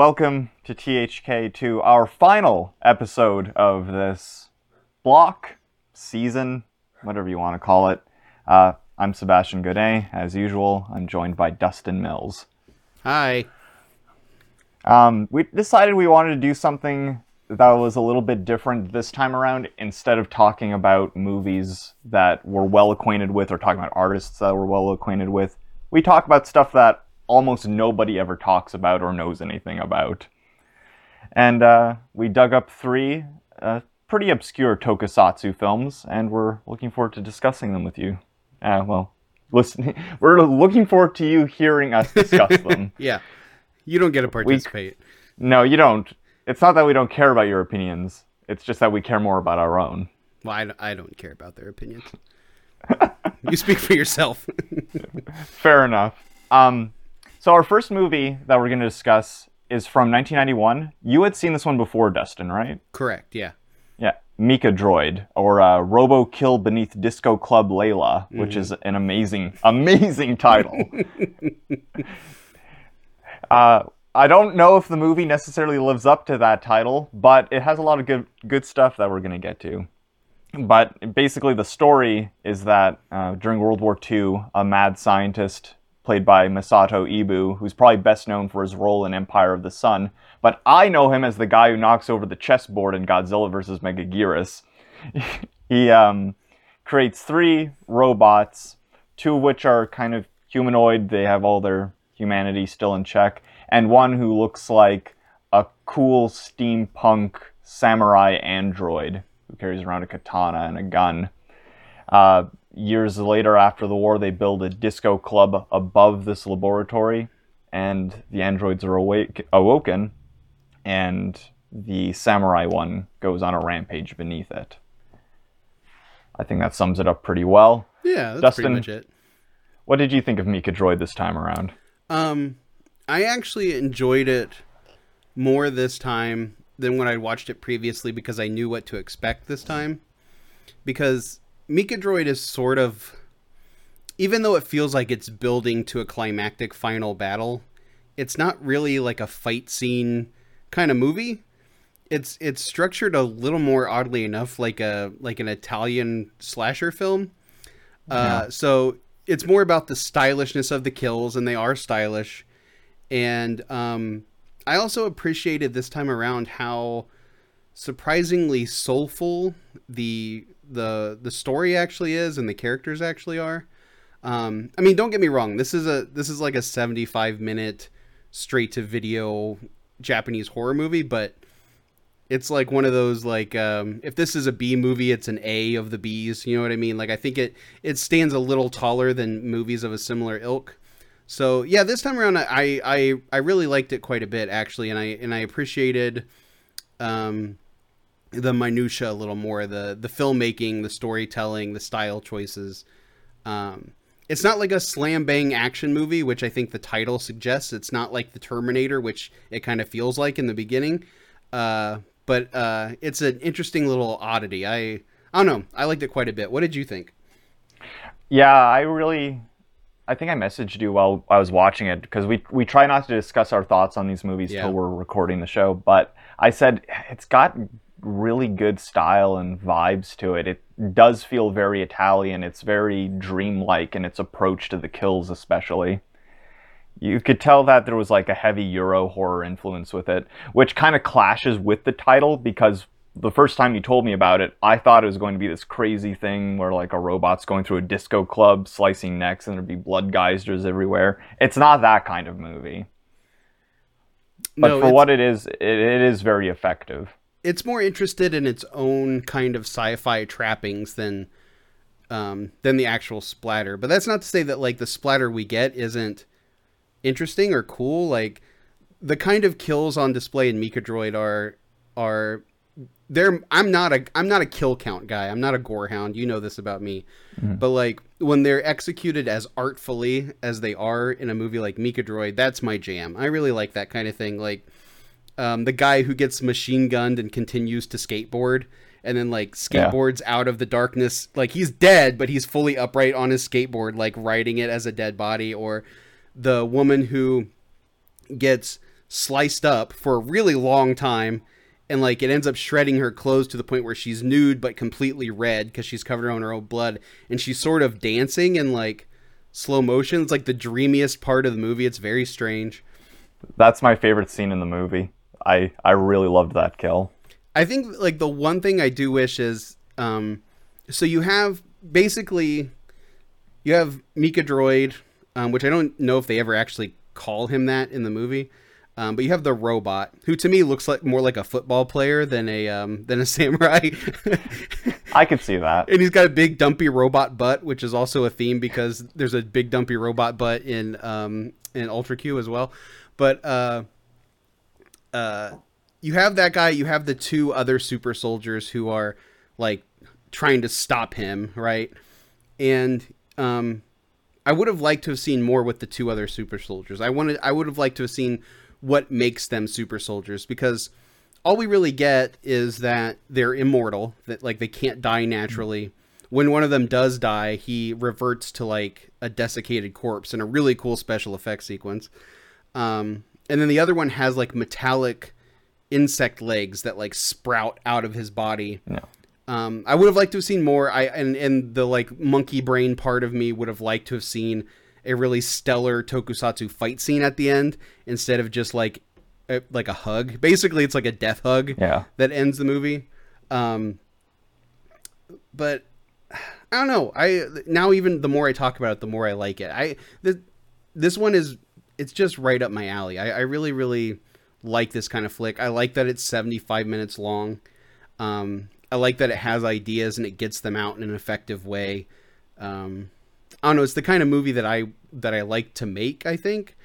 Welcome to THK to our final episode of this block, season, whatever you want to call it. Uh, I'm Sebastian Godet, as usual. I'm joined by Dustin Mills. Hi. Um, we decided we wanted to do something that was a little bit different this time around. Instead of talking about movies that we're well acquainted with or talking about artists that we're well acquainted with, we talk about stuff that almost nobody ever talks about or knows anything about. And uh, we dug up three uh, pretty obscure tokusatsu films, and we're looking forward to discussing them with you. Uh, well, listening, we're looking forward to you hearing us discuss them. Yeah. You don't get to participate. No, you don't. It's not that we don't care about your opinions. It's just that we care more about our own. Well, I, I don't care about their opinions. you speak for yourself. Fair enough. Um, so our first movie that we're going to discuss is from 1991. You had seen this one before, Dustin, right? Correct, yeah. Yeah, Mikadroid, or uh, Robo Kill Beneath Disco Club Layla, which is an amazing, amazing title. uh, I don't know if the movie necessarily lives up to that title, but it has a lot of good good stuff that we're going to get to. But basically, the story is that uh, during World War II, a mad scientist played by Masato Ibu, who's probably best known for his role in Empire of the Sun, but I know him as the guy who knocks over the chessboard in Godzilla vs. Megaguirus. he um, creates three robots, two of which are kind of humanoid, they have all their humanity still in check, and one who looks like a cool steampunk samurai android who carries around a katana and a gun. Uh, years later, after the war, they build a disco club above this laboratory, and the androids are awake, awoken, and the samurai one goes on a rampage beneath it. I think that sums it up pretty well. Yeah, that's Dustin- pretty much it. What did you think of Mikadroid this time around? Um, I actually enjoyed it more this time than when I watched it previously because I knew what to expect this time. Because Mikadroid is sort of, even though it feels like it's building to a climactic final battle, it's not really like a fight scene kind of movie. It's it's structured a little more oddly enough like a like an Italian slasher film. Uh, so it's more about the stylishness of the kills, and they are stylish. And um, I also appreciated this time around how surprisingly soulful the the the story actually is, and the characters actually are. Um, I mean, don't get me wrong. This is a this is like a seventy five minute straight to video Japanese horror movie, but it's like one of those like um, if this is a B movie, it's an A of the B's. You know what I mean? Like I think it it stands a little taller than movies of a similar ilk. So yeah, this time around, I I I really liked it quite a bit actually, and I and I appreciated um, the minutia a little more, the the filmmaking, the storytelling, the style choices. Um, it's not like a slam bang action movie, which I think the title suggests. It's not like the Terminator, which it kind of feels like in the beginning. Uh, but uh, it's an interesting little oddity. I I don't know. I liked it quite a bit. What did you think? Yeah, I really. I think I messaged you while I was watching it because we we try not to discuss our thoughts on these movies Yeah. till we're recording the show. But I said it's got really good style and vibes to it. It does feel very Italian. It's very dreamlike in its approach to the kills, especially. You could tell that there was like a heavy Euro horror influence with it, which kind of clashes with the title because the first time you told me about it, I thought it was going to be this crazy thing where like a robot's going through a disco club, slicing necks, and there'd be blood geysers everywhere. It's not that kind of movie. But No, for what it is, it, it is very effective. It's more interested in its own kind of sci-fi trappings than um, than the actual splatter. But that's not to say that like the splatter we get isn't interesting or cool. Like the kind of kills on display in Mikadroid are are they're I'm not a I'm not a kill count guy. I'm not a gore hound. You know this about me. But like when they're executed as artfully as they are in a movie like Mikadroid, that's my jam. I really like that kind of thing. Like um, the guy who gets machine gunned and continues to skateboard and then like Yeah. skateboards out of the darkness. Like he's dead but he's fully upright on his skateboard like riding it as a dead body. Or the woman who gets sliced up for a really long time and like it ends up shredding her clothes to the point where she's nude but completely red because she's covered in her own blood. And she's sort of dancing in like slow motion. It's like the dreamiest part of the movie. It's very strange. That's my favorite scene in the movie. I I really loved that kill. I think like the one thing I do wish is um so you have basically you have Mikadroid, um, which I don't know if they ever actually call him that in the movie. Um, but you have the robot, who to me looks like more like a football player than a um, than a samurai, I could see that. and he's got a big dumpy robot butt, which is also a theme because there's a big dumpy robot butt in um, in Ultra Q as well. But uh, uh, you have that guy. You have the two other super soldiers who are like trying to stop him, right? And um, I would have liked to have seen more with the two other super soldiers. I wanted. I would have liked to have seen what makes them super soldiers because all we really get is that they're immortal. That like they can't die naturally. When one of them does die, he reverts to like a desiccated corpse in a really cool special effects sequence. Um, and then the other one has like metallic insect legs that like sprout out of his body. No. Um, I would have liked to have seen more. I and and the like monkey brain part of me would have liked to have seen a really stellar tokusatsu fight scene at the end instead of just like a, like a hug. Basically, it's like a death hug Yeah. that ends the movie. Um, but I don't know. I now even the more I talk about it, the more I like it. I this this one is it's just right up my alley. I, I really really like this kind of flick. I like that it's seventy five minutes long. Um, I like that it has ideas and it gets them out in an effective way. Um, I don't know. It's the kind of movie that I that I like to make. I think.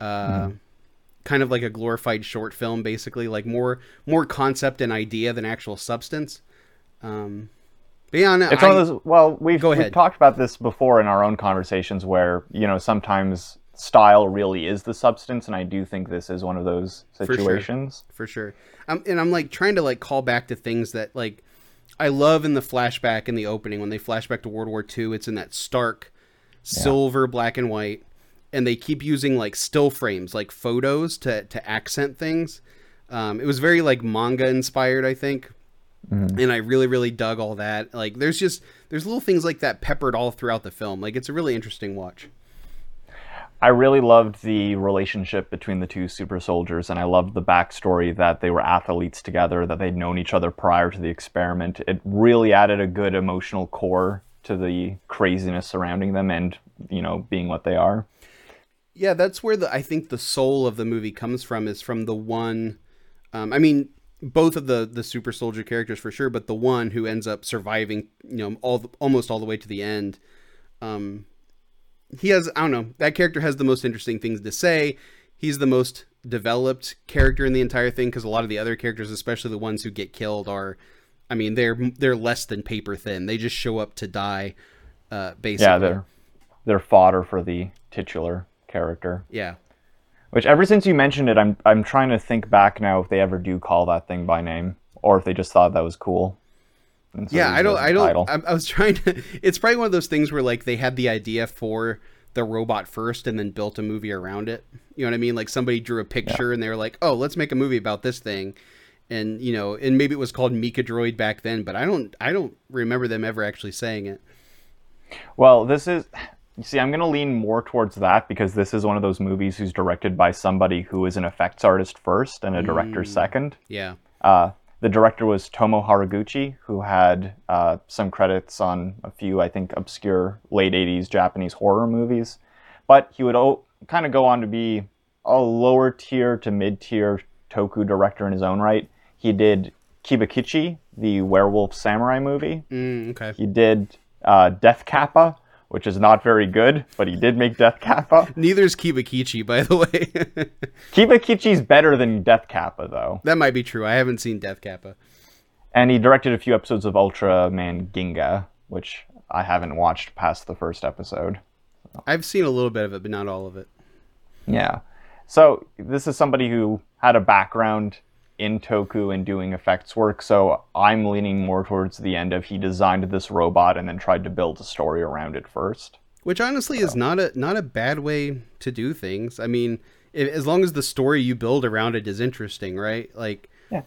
Uh, Kind of like a glorified short film, basically, like more more concept and idea than actual substance. Um, but yeah, no, It's I- one of those. Well, we've, we've talked about this before in our own conversations, where you know sometimes style really is the substance, and I do think this is one of those situations. for sure. Um, and I'm like trying to like call back to things that like I love in the flashback in the opening when they flash back to World War II. It's in that stark silver black and white, and they keep using like still frames, like photos to to accent things. Um, it was very like manga inspired, I think. And I really, really dug all that. Like, there's just there's little things like that peppered all throughout the film. Like, it's a really interesting watch. I really loved the relationship between the two super soldiers, and I loved the backstory that they were athletes together, that they'd known each other prior to the experiment. It really added a good emotional core to the craziness surrounding them, and you know, being what they are. Yeah, that's where the I think the soul of the movie comes from is from the one. Um, I mean, both of the the super soldier characters for sure, but the one who ends up surviving, you know, all the, almost all the way to the end. Um, he has I don't know that character has the most interesting things to say. He's the most developed character in the entire thing because a lot of the other characters, especially the ones who get killed, are, I mean, they're they're less than paper thin. They just show up to die, uh, basically. Yeah, they're they're fodder for the titular character. yeah. Which ever since you mentioned it, I'm I'm trying to think back now if they ever do call that thing by name, or if they just thought that was cool. So yeah i don't I don't. I, I was trying to it's probably one of those things where like they had the idea for the robot first and then built a movie around it you know what i mean like somebody drew a picture and they were like oh let's make a movie about this thing and you know and maybe it was called Mikadroid back then but i don't i don't remember them ever actually saying it Well, this is. You see, I'm going to lean more towards that because this is one of those movies who's directed by somebody who is an effects artist first and a director Mm. second. yeah Uh, the director was Tomoo Haraguchi, who had uh, some credits on a few, I think, obscure late 80s Japanese horror movies. But he would o- kind of go on to be a lower tier to mid tier toku director in his own right. He did Kibakichi, the werewolf samurai movie. mm, okay He did uh, Death Kappa, which is not very good, but he did make Death Kappa. neither's Kibakichi by the way Kibakichi's better than Death Kappa, though. that might be true i haven't seen death kappa And he directed a few episodes of Ultraman Ginga, which I haven't watched past the first episode. i've seen a little bit of it but not all of it Yeah. So this is somebody who had a background in Toku and doing effects work, so I'm leaning more towards the end of he designed this robot and then tried to build a story around it first. which honestly is not a not a bad way to do things. I mean, if, as long as the story you build around it is interesting, right? Like, Yeah.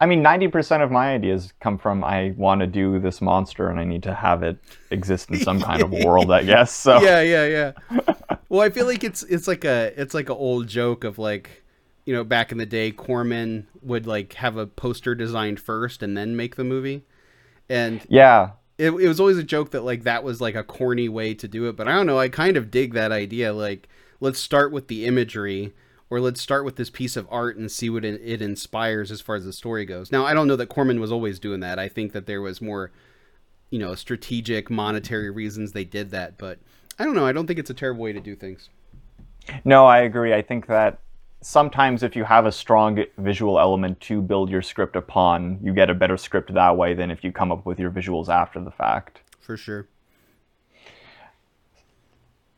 I mean, 90% of my ideas come from I want to do this monster and I need to have it exist in some kind of world, I guess. So, yeah, yeah, yeah. well, I feel like it's it's like a it's like an old joke of like, you know, back in the day, Corman would like have a poster designed first and then make the movie, and yeah. it, it was always a joke that like that was like a corny way to do it. But I don't know. I kind of dig that idea. Like, let's start with the imagery. Or let's start with this piece of art and see what it, it inspires as far as the story goes. Now, I don't know that Corman was always doing that. I think that there was more you know strategic monetary reasons they did that but i don't know i don't think it's a terrible way to do things No, I agree. I think that sometimes if you have a strong visual element to build your script upon, you get a better script that way than if you come up with your visuals after the fact. for sure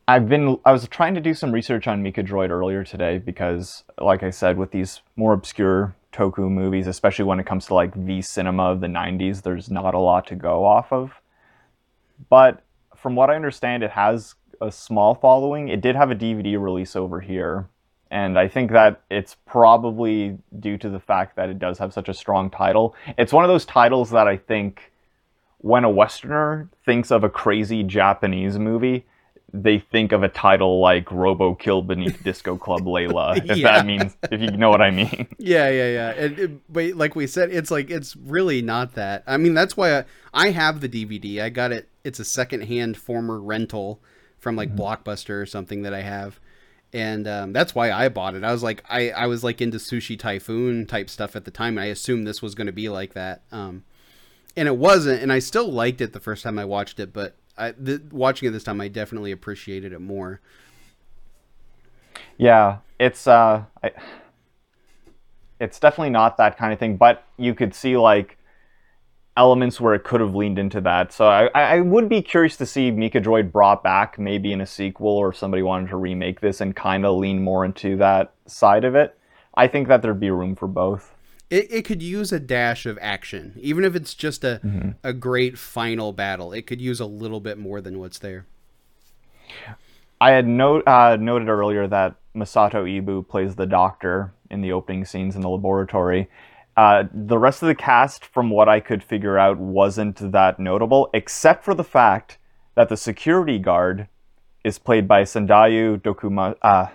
I've been I was trying to do some research on Mikadroid earlier today because like I said with these more obscure toku movies, especially when it comes to like the cinema of the 90s, there's not a lot to go off of. But from what I understand it has a small following. It did have a DVD release over here. And I think that it's probably due to the fact that it does have such a strong title. It's one of those titles that I think when a Westerner thinks of a crazy Japanese movie, they think of a title like Robo Kill Beneath Disco Club Layla, if Yeah. that means, if you know what I mean. Yeah, yeah, yeah. And it, but like we said, it's like it's really not that. I mean, that's why I, I have the DVD. I got it. It's a secondhand former rental from like mm-hmm. Blockbuster or something that I have, and um, that's why I bought it. I was like, I I was like into Sushi Typhoon type stuff at the time, and I assumed this was going to be like that. Um, and it wasn't, and I still liked it the first time I watched it, but I the, watching it this time, I definitely appreciated it more. Yeah, it's uh, I, it's definitely not that kind of thing, but you could see like elements where it could have leaned into that. So I, I would be curious to see Mikadroid brought back, maybe in a sequel, or if somebody wanted to remake this and kind of lean more into that side of it. I think that there'd be room for both. It, it could use a dash of action, even if it's just a a great final battle. It could use a little bit more than what's there. I had note, uh, noted earlier that Masato Ibu plays the doctor in the opening scenes in the laboratory. Uh, the rest of the cast, from what I could figure out, wasn't that notable, except for the fact that the security guard is played by Sandayu Dokuma, uh,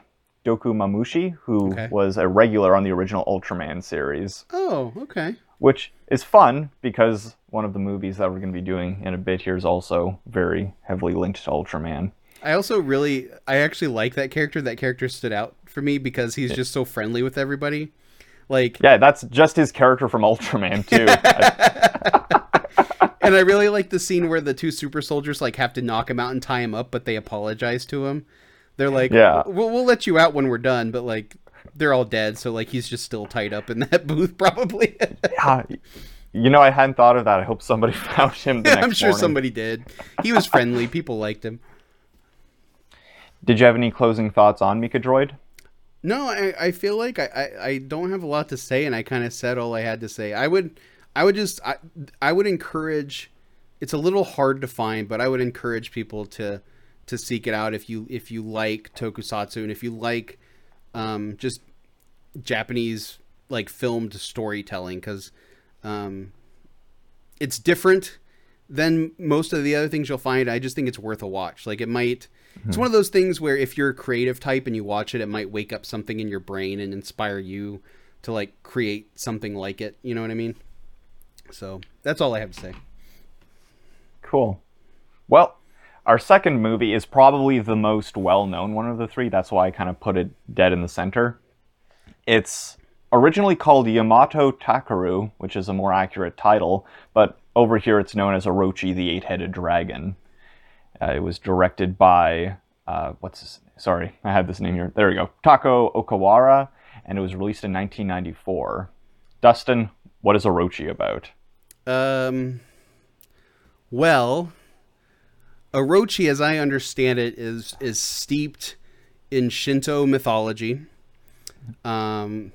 Dokumamushi, who Okay. was a regular on the original Ultraman series, Oh, okay. which is fun because one of the movies that we're going to be doing in a bit here is also very heavily linked to Ultraman. I also really, I actually like that character. That character stood out for me because he's just so friendly with everybody. Like, Yeah, that's just his character from Ultraman too. And I really like the scene where the two super soldiers like have to knock him out and tie him up, but they apologize to him. They're like, Yeah. we'll, we'll let you out when we're done, but like, they're all dead, so like he's just still tied up in that booth, probably. yeah, you know, I hadn't thought of that. I hope somebody found him the next I'm sure morning. somebody did. He was friendly. People liked him. Did you have any closing thoughts on Mikadroid? No, I, I feel like I, I, I don't have a lot to say, and I kind of said all I had to say. I would I would just I, I would encourage. It's a little hard to find, but I would encourage people to to seek it out if you if you like tokusatsu and if you like um, just Japanese like filmed storytelling because um, it's different than most of the other things you'll find. I just think it's worth a watch. Like it might. It's one of those things where if you're a creative type and you watch it, it might wake up something in your brain and inspire you to like create something like it. You know what I mean? So that's all I have to say. Cool. Well, our second movie is probably the most well-known one of the three. That's why I kind of put it dead in the center. It's originally called Yamato Takeru, which is a more accurate title, but over here it's known as Orochi the Eight-Headed Dragon. Uh, it was directed by uh, what's his, sorry, I have this name here. There we go, Takao Okawara, and it was released in 1994. Dustin, what is Orochi about? Um, well, Orochi, as I understand it, is is steeped in Shinto mythology, um,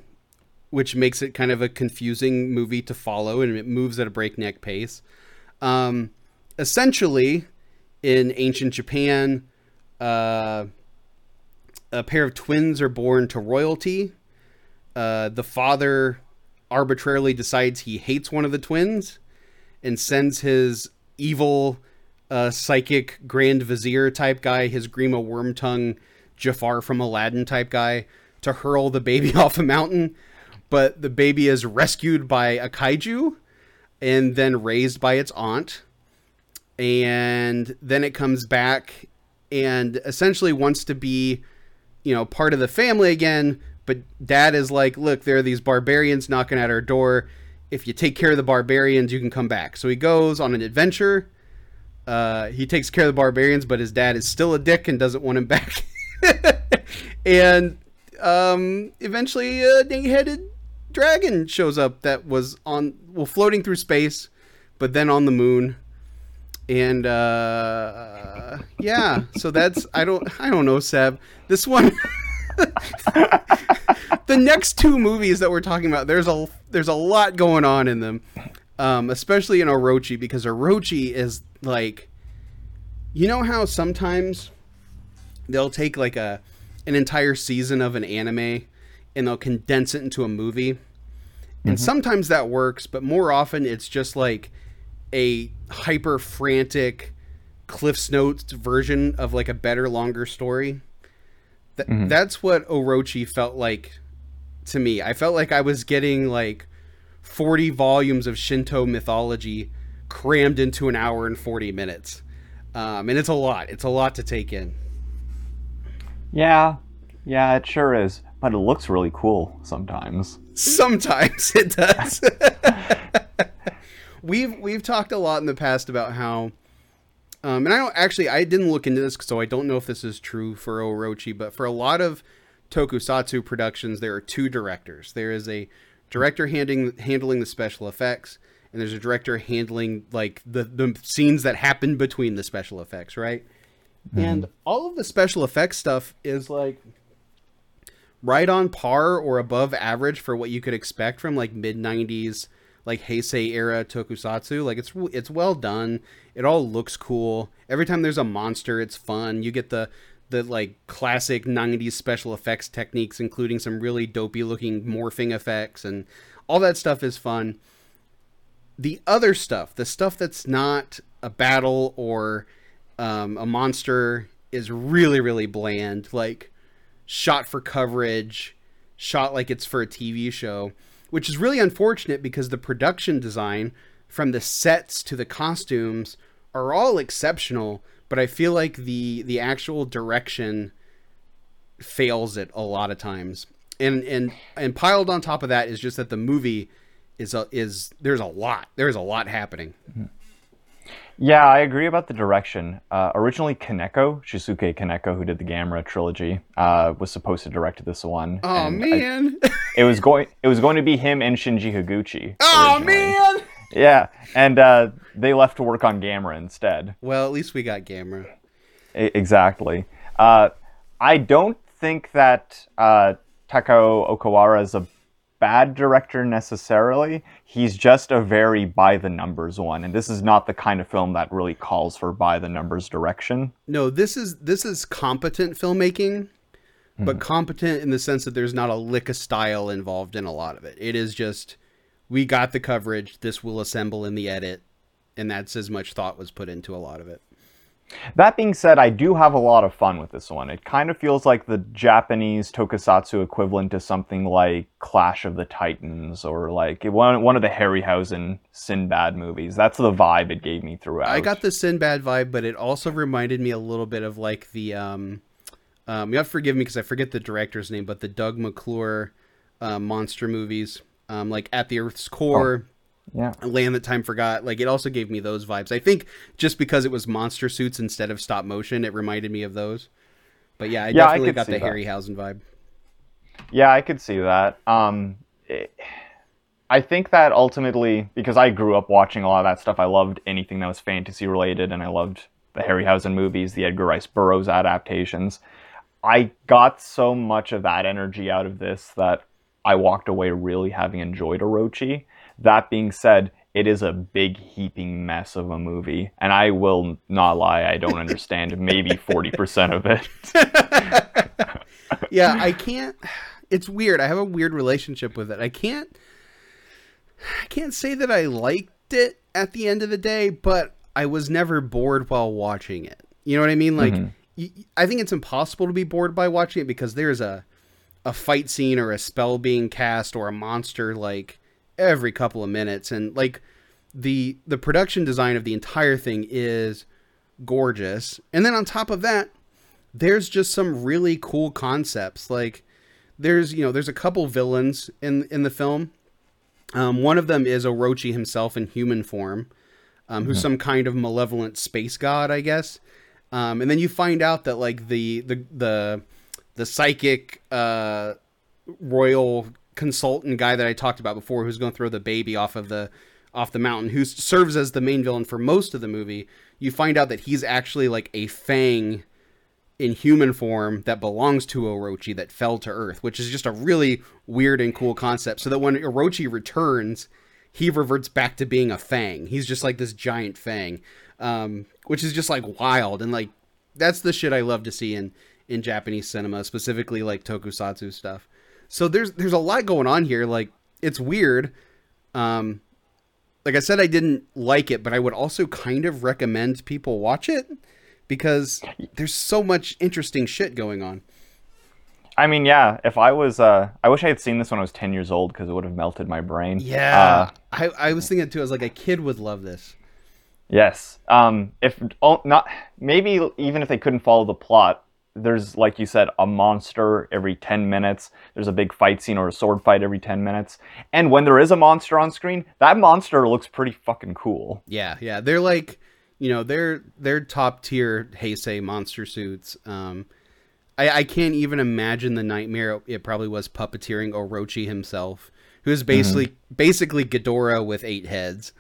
which makes it kind of a confusing movie to follow, and it moves at a breakneck pace. Um, essentially, in ancient Japan, Uh, a pair of twins are born to royalty. Uh, the father arbitrarily decides he hates one of the twins and sends his evil uh, psychic grand vizier type guy, his Grima Wormtongue Jafar from Aladdin type guy, to hurl the baby off a mountain. But the baby is rescued by a kaiju and then raised by its aunt. And then it comes back and essentially wants to be, you know, part of the family again. But dad is like, look, there are these barbarians knocking at our door. If you take care of the barbarians, you can come back. So he goes on an adventure. Uh, he takes care of the barbarians, but his dad is still a dick and doesn't want him back. and um, eventually, a headed dragon shows up that was on well floating through space, but then on the moon. And uh, yeah, so that's I don't I don't know, Seb. This one. the next two movies that we're talking about, there's a there's a lot going on in them, um, especially in Orochi because Orochi is like, you know how sometimes they'll take like a an entire season of an anime and they'll condense it into a movie. And mm-hmm. sometimes that works, but more often it's just like a hyper frantic Cliff's Notes version of like a better, longer story. Th- mm-hmm. That's what Orochi felt like to me. I felt like I was getting like 40 volumes of Shinto mythology crammed into an hour and 40 minutes. Um, and it's a lot. It's a lot to take in. Yeah, yeah, it sure is. But it looks really cool sometimes. Sometimes it does. we've we've talked a lot in the past about how, um, and I don't actually I didn't look into this, so I don't know if this is true for Orochi, but for a lot of tokusatsu productions, there are two directors. There is a director handling handling the special effects, and there's a director handling like the the scenes that happen between the special effects, right? Mm-hmm. And all of the special effects stuff is like right on par or above average for what you could expect from like mid 90s like Heisei era tokusatsu. Like it's it's well done. It all looks cool. Every time there's a monster, it's fun. You get the the like classic 90s special effects techniques including some really dopey looking morphing effects and all that stuff is fun. The other stuff, the stuff that's not a battle or um, a monster is really really bland like shot for coverage shot like it's for a tv show which is really unfortunate because the production design from the sets to the costumes are all exceptional but i feel like the the actual direction fails it a lot of times and and and piled on top of that is just that the movie is a, is there's a lot there's a lot happening mm-hmm. Yeah, I agree about the direction. Uh, originally, Kaneko, Shusuke Kaneko, who did the Gamera trilogy, uh, was supposed to direct this one. Oh man! I, it was going. It was going to be him and Shinji Higuchi. Oh man! Yeah, and uh, they left to work on Gamera instead. Well, at least we got Gamera. I- exactly. Uh, I don't think that uh, Takao Okawara is a bad director necessarily. He's just a very by the numbers one, and this is not the kind of film that really calls for by the numbers direction. No, this is this is competent filmmaking, mm-hmm. but competent in the sense that there's not a lick of style involved in a lot of it. It is just we got the coverage, this will assemble in the edit, and that's as much thought was put into a lot of it. That being said, I do have a lot of fun with this one. It kind of feels like the Japanese tokusatsu equivalent to something like Clash of the Titans or like one, one of the Harryhausen Sinbad movies. That's the vibe it gave me throughout. I got the Sinbad vibe, but it also reminded me a little bit of like the. Um, um, you have to forgive me because I forget the director's name, but the Doug McClure uh, monster movies, um, like At the Earth's Core. Oh yeah. Land that time forgot. Like it also gave me those vibes. I think just because it was monster suits instead of stop motion it reminded me of those. But yeah i yeah, definitely I got the that. harryhausen vibe. Yeah i could see that. Um it, i think that ultimately because i grew up watching a lot of that stuff i loved anything that was fantasy related and i loved the harryhausen movies the edgar rice burroughs adaptations. I got so much of that energy out of this that i walked away really having enjoyed orochi that being said, it is a big heaping mess of a movie, and I will not lie, I don't understand maybe forty percent of it. yeah, I can't. It's weird. I have a weird relationship with it. I can't. I can't say that I liked it at the end of the day, but I was never bored while watching it. You know what I mean? Like, Mm-hmm. y- I think it's impossible to be bored by watching it because there's a a fight scene or a spell being cast or a monster like every couple of minutes, and like the the production design of the entire thing is gorgeous. And then on top of that, there's just some really cool concepts. Like there's you know there's a couple villains in in the film. Um, one of them is Orochi himself in human form, um, who's some kind of malevolent space god, I guess. Um, and then you find out that like the the the the psychic uh, royal consultant guy that I talked about before, who's going to throw the baby off of the off the mountain, who serves as the main villain for most of the movie. You find out that he's actually like a Fang in human form that belongs to Orochi that fell to Earth, which is just a really weird and cool concept. So that when Orochi returns, he reverts back to being a Fang. He's just like this giant Fang, um, which is just like wild and like that's the shit I love to see in in Japanese cinema, specifically like tokusatsu stuff. So there's there's a lot going on here. Like it's weird. Um, like I said, I didn't like it, but I would also kind of recommend people watch it because there's so much interesting shit going on. I mean, yeah. If I was, uh, I wish I had seen this when I was ten years old because it would have melted my brain. Yeah, Uh, I, I was thinking too. I was like, a kid would love this. Yes. Um, if oh, not, maybe even if they couldn't follow the plot, there's like you said, a monster every ten minutes. There's a big fight scene or a sword fight every ten minutes. And when there is a monster on screen, that monster looks pretty fucking cool. Yeah, yeah, they're like, you know, they're they're top tier Heisei monster suits. Um, I, I can't even imagine the nightmare it probably was puppeteering Orochi himself, who is basically basically Ghidorah with eight heads.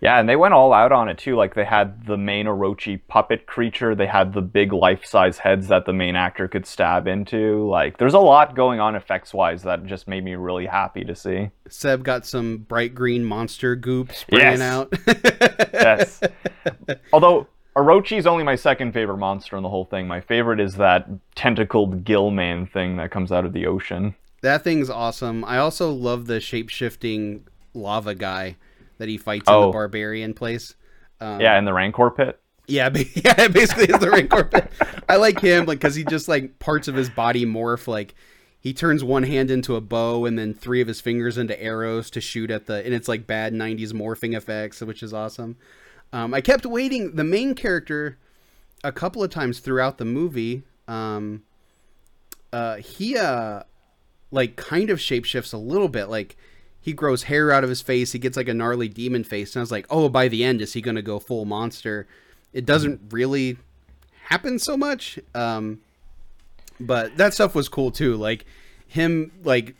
Yeah, and they went all out on it too. Like they had the main Orochi puppet creature. They had the big life-size heads that the main actor could stab into. Like there's a lot going on effects-wise that just made me really happy to see. Seb got some bright green monster goop spraying Yes. out. Yes. Although Orochi's only my second favorite monster in the whole thing. My favorite is that tentacled gill man thing that comes out of the ocean. that thing's awesome. I also love the shape shifting lava guy that he fights in Oh. the barbarian place. Um, Yeah, in the Rancor pit. Yeah, yeah, it basically is the Rancor pit. I like him like because he just like parts of his body morph. Like he turns one hand into a bow and then three of his fingers into arrows to shoot at the and it's like bad '90s morphing effects, which is awesome. Um, I kept waiting. The main character, a couple of times throughout the movie, um, uh, he uh, like kind of shapeshifts a little bit. Like he grows hair out of his face. He gets like a gnarly demon face, and I was like, oh, by the end, is he going to go full monster? It doesn't really happen so much, um, but that stuff was cool too. Like him, like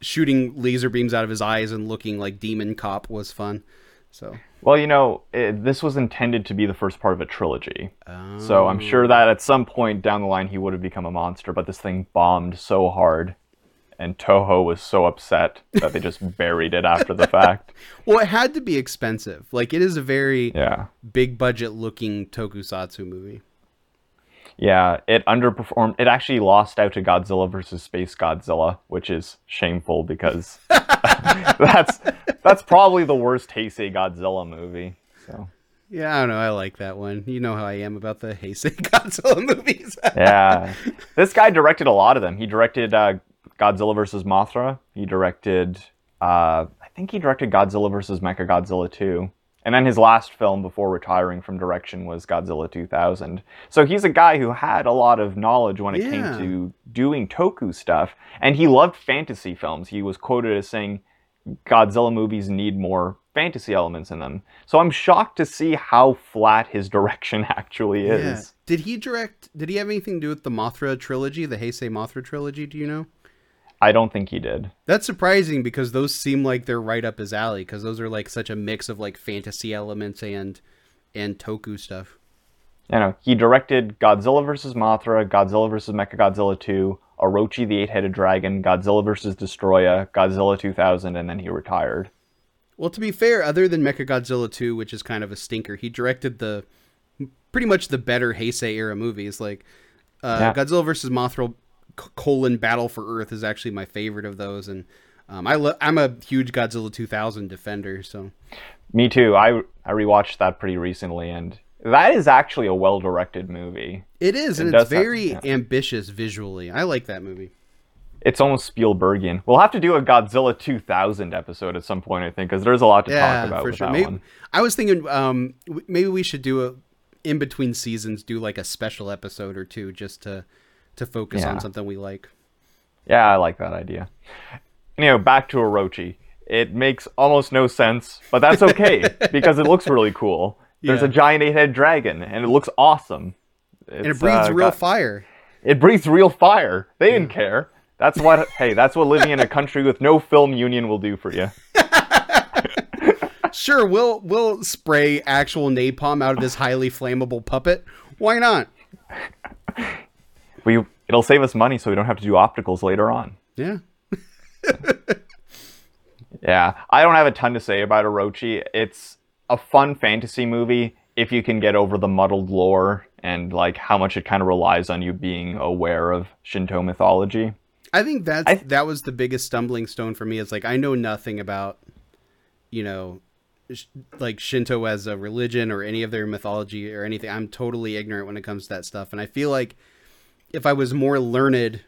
shooting laser beams out of his eyes and looking like demon cop was fun. So Well, you know, it, this was intended to be the first part of a trilogy. So I'm sure that at some point down the line he would have become a monster, but this thing bombed so hard and Toho was so upset that they just buried it after the fact. well, it had to be expensive. Like it is a very Yeah. big budget looking tokusatsu movie. Yeah, it underperformed. It actually lost out to Godzilla versus Space Godzilla, which is shameful because that's that's probably the worst Heisei Godzilla movie. So Yeah, I don't know. I like that one. You know how I am about the Heisei Godzilla movies. yeah, this guy directed a lot of them. He directed uh, Godzilla versus Mothra. He directed, uh, I think he directed Godzilla versus Mechagodzilla 2. And then his last film before retiring from direction was Godzilla 2000. So he's a guy who had a lot of knowledge when it Yeah. came to doing toku stuff. And he loved fantasy films. He was quoted as saying, Godzilla movies need more fantasy elements in them. So I'm shocked to see how flat his direction actually is. Yeah. Did he direct? Did he have anything to do with the Mothra trilogy, the Heisei Mothra trilogy? Do you know? I don't think he did. That's surprising because those seem like they're right up his alley because those are like such a mix of like fantasy elements and and toku stuff. You know, he directed Godzilla vs. Mothra, Godzilla vs. Mechagodzilla 2, Orochi the Eight-Headed Dragon, Godzilla vs. Destoroyah, Godzilla 2000, and then he retired. Well, to be fair, other than Mechagodzilla 2, which is kind of a stinker, he directed the pretty much the better Heisei era movies. Like uh, Yeah. Godzilla versus Mothra colon Battle for Earth is actually my favorite of those, and um, I lo- I'm a huge Godzilla 2000 defender. So Me too. I I rewatched that pretty recently, and that is actually a well directed movie. it is, and does it's have- very yeah. ambitious visually. I like that movie. It's almost Spielbergian. We'll have to do a Godzilla 2000 episode at some point, I think, because there's a lot to talk about with that Maybe, one. I was thinking um, w- maybe we should do a in between seasons, do like a special episode or two just to to focus Yeah. on something we like. Yeah, I like that idea. Anyway, back to Orochi. It makes almost no sense, but that's okay because it looks really cool. There's Yeah. a giant eight-head dragon, and it looks awesome. And it breathes uh, real got- fire. It breathes real fire. They didn't care. That's what. hey, that's what living in a country with no film union will do for you. Sure, we'll we'll spray actual napalm out of this highly flammable puppet. Why not? We it'll save us money, so we don't have to do opticals later on. Yeah. Yeah, I don't have a ton to say about Orochi. It's a fun fantasy movie if you can get over the muddled lore and like how much it kind of relies on you being aware of Shinto mythology. I think that's I- that was the biggest stumbling stone for me. Is like I know nothing about, you know, sh- like Shinto as a religion or any of their mythology or anything. I'm totally ignorant when it comes to that stuff, and I feel like if I was more learned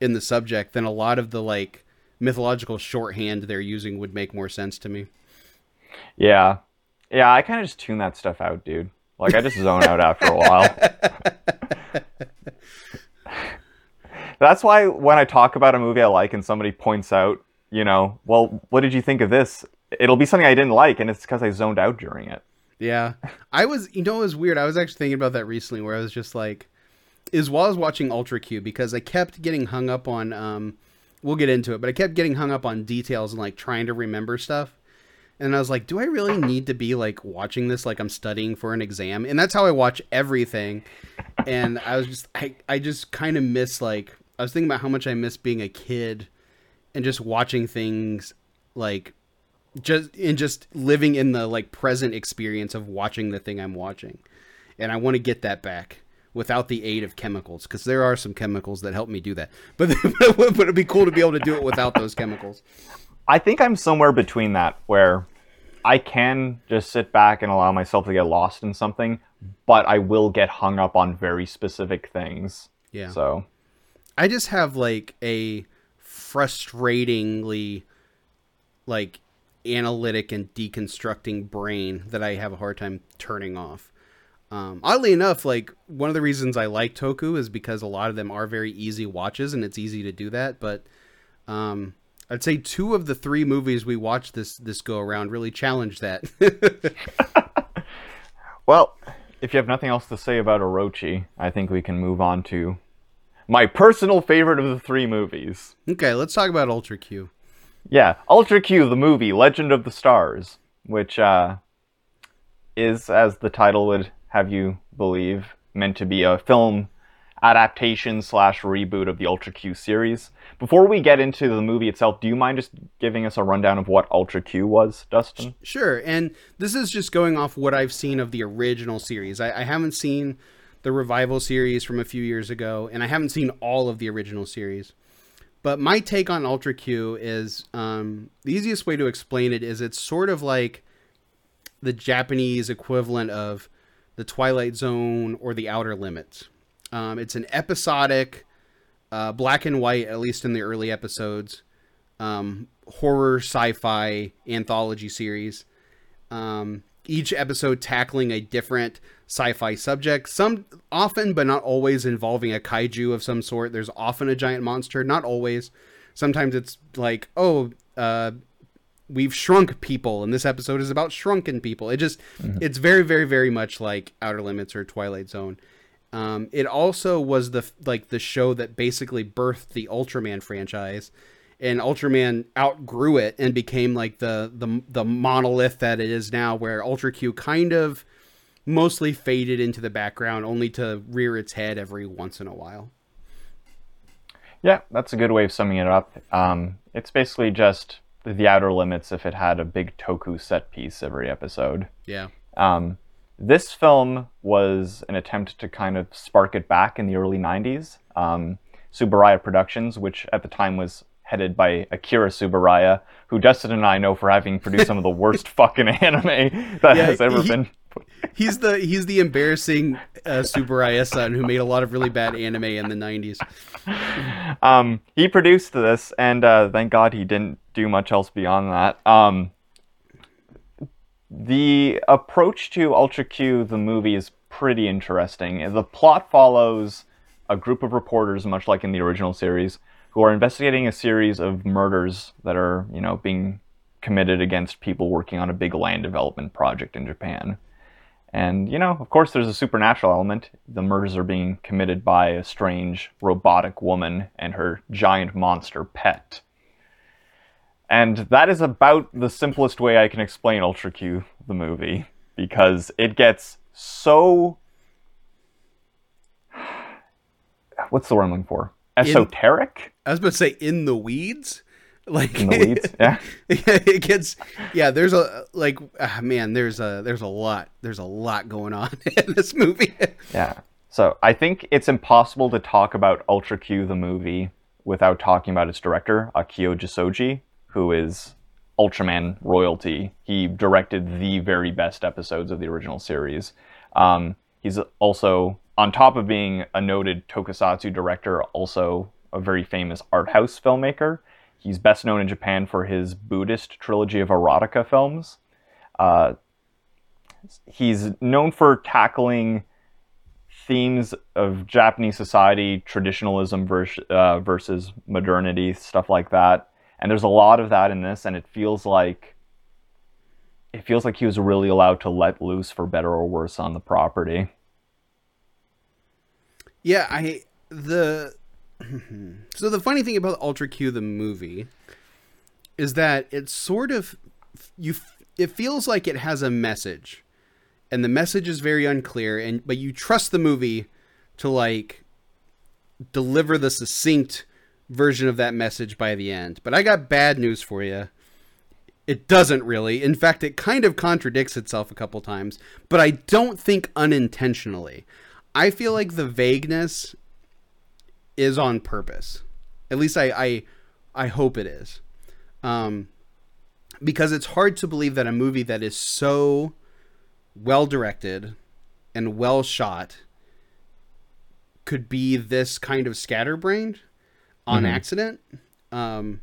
in the subject, then a lot of the like mythological shorthand they're using would make more sense to me. Yeah, yeah, I kind of just tune that stuff out, dude. Like I just zone out after a while. That's why when I talk about a movie I like and somebody points out, you know, well, what did you think of this? It'll be something I didn't like, and it's because I zoned out during it. Yeah. I was, you know, it was weird. I was actually thinking about that recently where I was just like, is while I was watching Ultra Q because I kept getting hung up on, um, we'll get into it, but I kept getting hung up on details and like trying to remember stuff. And I was like, do I really need to be like watching this like I'm studying for an exam? And that's how I watch everything. And I was just, I, I just kind of miss like, I was thinking about how much I miss being a kid and just watching things like just and just living in the like present experience of watching the thing I'm watching. And I want to get that back without the aid of chemicals because there are some chemicals that help me do that. But but it'd be cool to be able to do it without those chemicals. I think I'm somewhere between that where I can just sit back and allow myself to get lost in something, but I will get hung up on very specific things. Yeah. So, I just have like a frustratingly like analytic and deconstructing brain that I have a hard time turning off. Um, oddly enough, like one of the reasons I like Toku is because a lot of them are very easy watches and it's easy to do that. But um, I'd say two of the three movies we watched this this go around really challenged that. well, if you have nothing else to say about Orochi, I think we can move on to my personal favorite of the three movies. okay, let's talk about Ultra Q. Yeah, Ultra Q, the movie Legend of the Stars, which uh, is, as the title would have you believe, meant to be a film adaptation slash reboot of the Ultra Q series. Before we get into the movie itself, do you mind just giving us a rundown of what Ultra Q was, Dustin? Sure, and this is just going off what I've seen of the original series. I, I haven't seen the revival series from a few years ago, and I haven't seen all of the original series. But my take on Ultra Q is um, the easiest way to explain it is it's sort of like the Japanese equivalent of the Twilight Zone or the Outer Limits. Um, it's an episodic, uh, black and white, at least in the early episodes, um, horror sci-fi anthology series. Um, each episode tackling a different sci-fi subject. Some often, but not always, involving a kaiju of some sort. There's often a giant monster. Not always. Sometimes it's like, oh, uh, we've shrunk people, and this episode is about shrunken people. It just, it's very, very, very much like Outer Limits or Twilight Zone. Um, it also was the like the show that basically birthed the Ultraman franchise, and Ultraman outgrew it and became like the the the monolith that it is now, where Ultra Q kind of mostly faded into the background, only to rear its head every once in a while. Yeah, that's a good way of summing it up. Um, it's basically just the outer limits if it had a big toku set piece every episode. Yeah. Um, this film was an attempt to kind of spark it back in the early 90s. Um, Tsuburaya Productions, which at the time was headed by Akira Tsuburaya, who Justin and I know for having produced some of the worst fucking anime that Yeah, has ever he- been. He's the he's the embarrassing uh, Tsuburaya son who made a lot of really bad anime in the 90s. Um, he produced this, and uh, thank God he didn't do much else beyond that. Um, the approach to Ultra Q, the movie, is pretty interesting. The plot follows a group of reporters, much like in the original series, who are investigating a series of murders that are, you know, being committed against people working on a big land development project in Japan. And, you know, of course, there's a supernatural element. The murders are being committed by a strange robotic woman and her giant monster pet. And that is about the simplest way I can explain Ultra Q, the movie, because it gets so. What's the word I'm looking for? Esoteric? I was about to say in the weeds. Like In the weeds? Yeah. it gets yeah there's a like ah, man there's a there's a lot there's a lot going on in this movie Yeah. So I think it's impossible to talk about Ultra Q the movie without talking about its director, Akio Jissoji, who is Ultraman royalty. He directed the very best episodes of the original series. Um, he's also, on top of being a noted tokusatsu director, also a very famous art house filmmaker. He's best known in Japan for his Buddhist trilogy of erotica films. Uh, he's known for tackling themes of Japanese society, traditionalism vers- uh, versus modernity, stuff like that. And there's a lot of that in this, and it feels like it feels like he was really allowed to let loose for better or worse on the property. Yeah i the so the funny thing about ultra q the movie is that it's sort of you it feels like it has a message and the message is very unclear and but you trust the movie to like deliver the succinct version of that message by the end. But i got bad news for you it doesn't really. In fact it kind of contradicts itself a couple times but i don't think unintentionally i feel like the vagueness is on purpose at least i i, I hope it is um because it's hard to believe that a movie that is so well directed and well shot could be this kind of scatterbrained on accident. Um,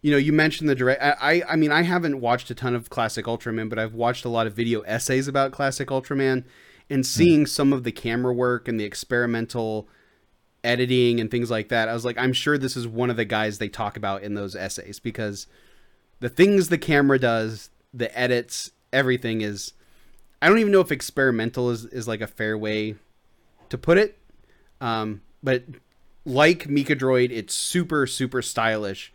you know, you mentioned the direct. I, I, I mean, I haven't watched a ton of classic Ultraman, but I've watched a lot of video essays about classic Ultraman, and seeing some of the camera work and the experimental editing and things like that. I was like, I'm sure this is one of the guys they talk about in those essays because the things the camera does, the edits, everything is. I don't even know if experimental is, is like a fair way to put it. Um, but like Mikadroid, it's super, super stylish.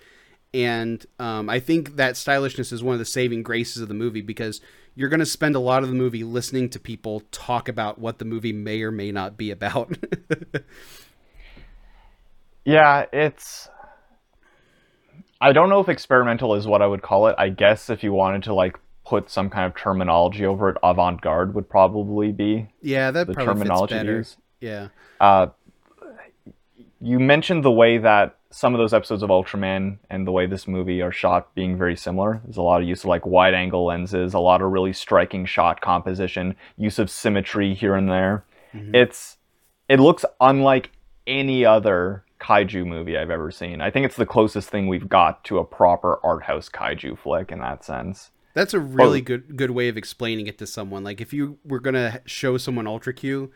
And um, I think that stylishness is one of the saving graces of the movie because you're going to spend a lot of the movie listening to people talk about what the movie may or may not be about. Yeah, it's. I don't know if experimental is what I would call it. I guess if you wanted to like put some kind of terminology over it, avant-garde would probably be yeah, that the probably terminology fits better. Yeah. Uh, you mentioned the way that some of those episodes of Ultraman and the way this movie are shot being very similar. There's a lot of use of like wide angle lenses, a lot of really striking shot composition, use of symmetry here and there. Mm-hmm. It's it looks unlike any other kaiju movie I've ever seen. I think it's the closest thing we've got to a proper art house kaiju flick in that sense. That's a really good good way of explaining it to someone. Like if you were gonna show someone Ultra Q,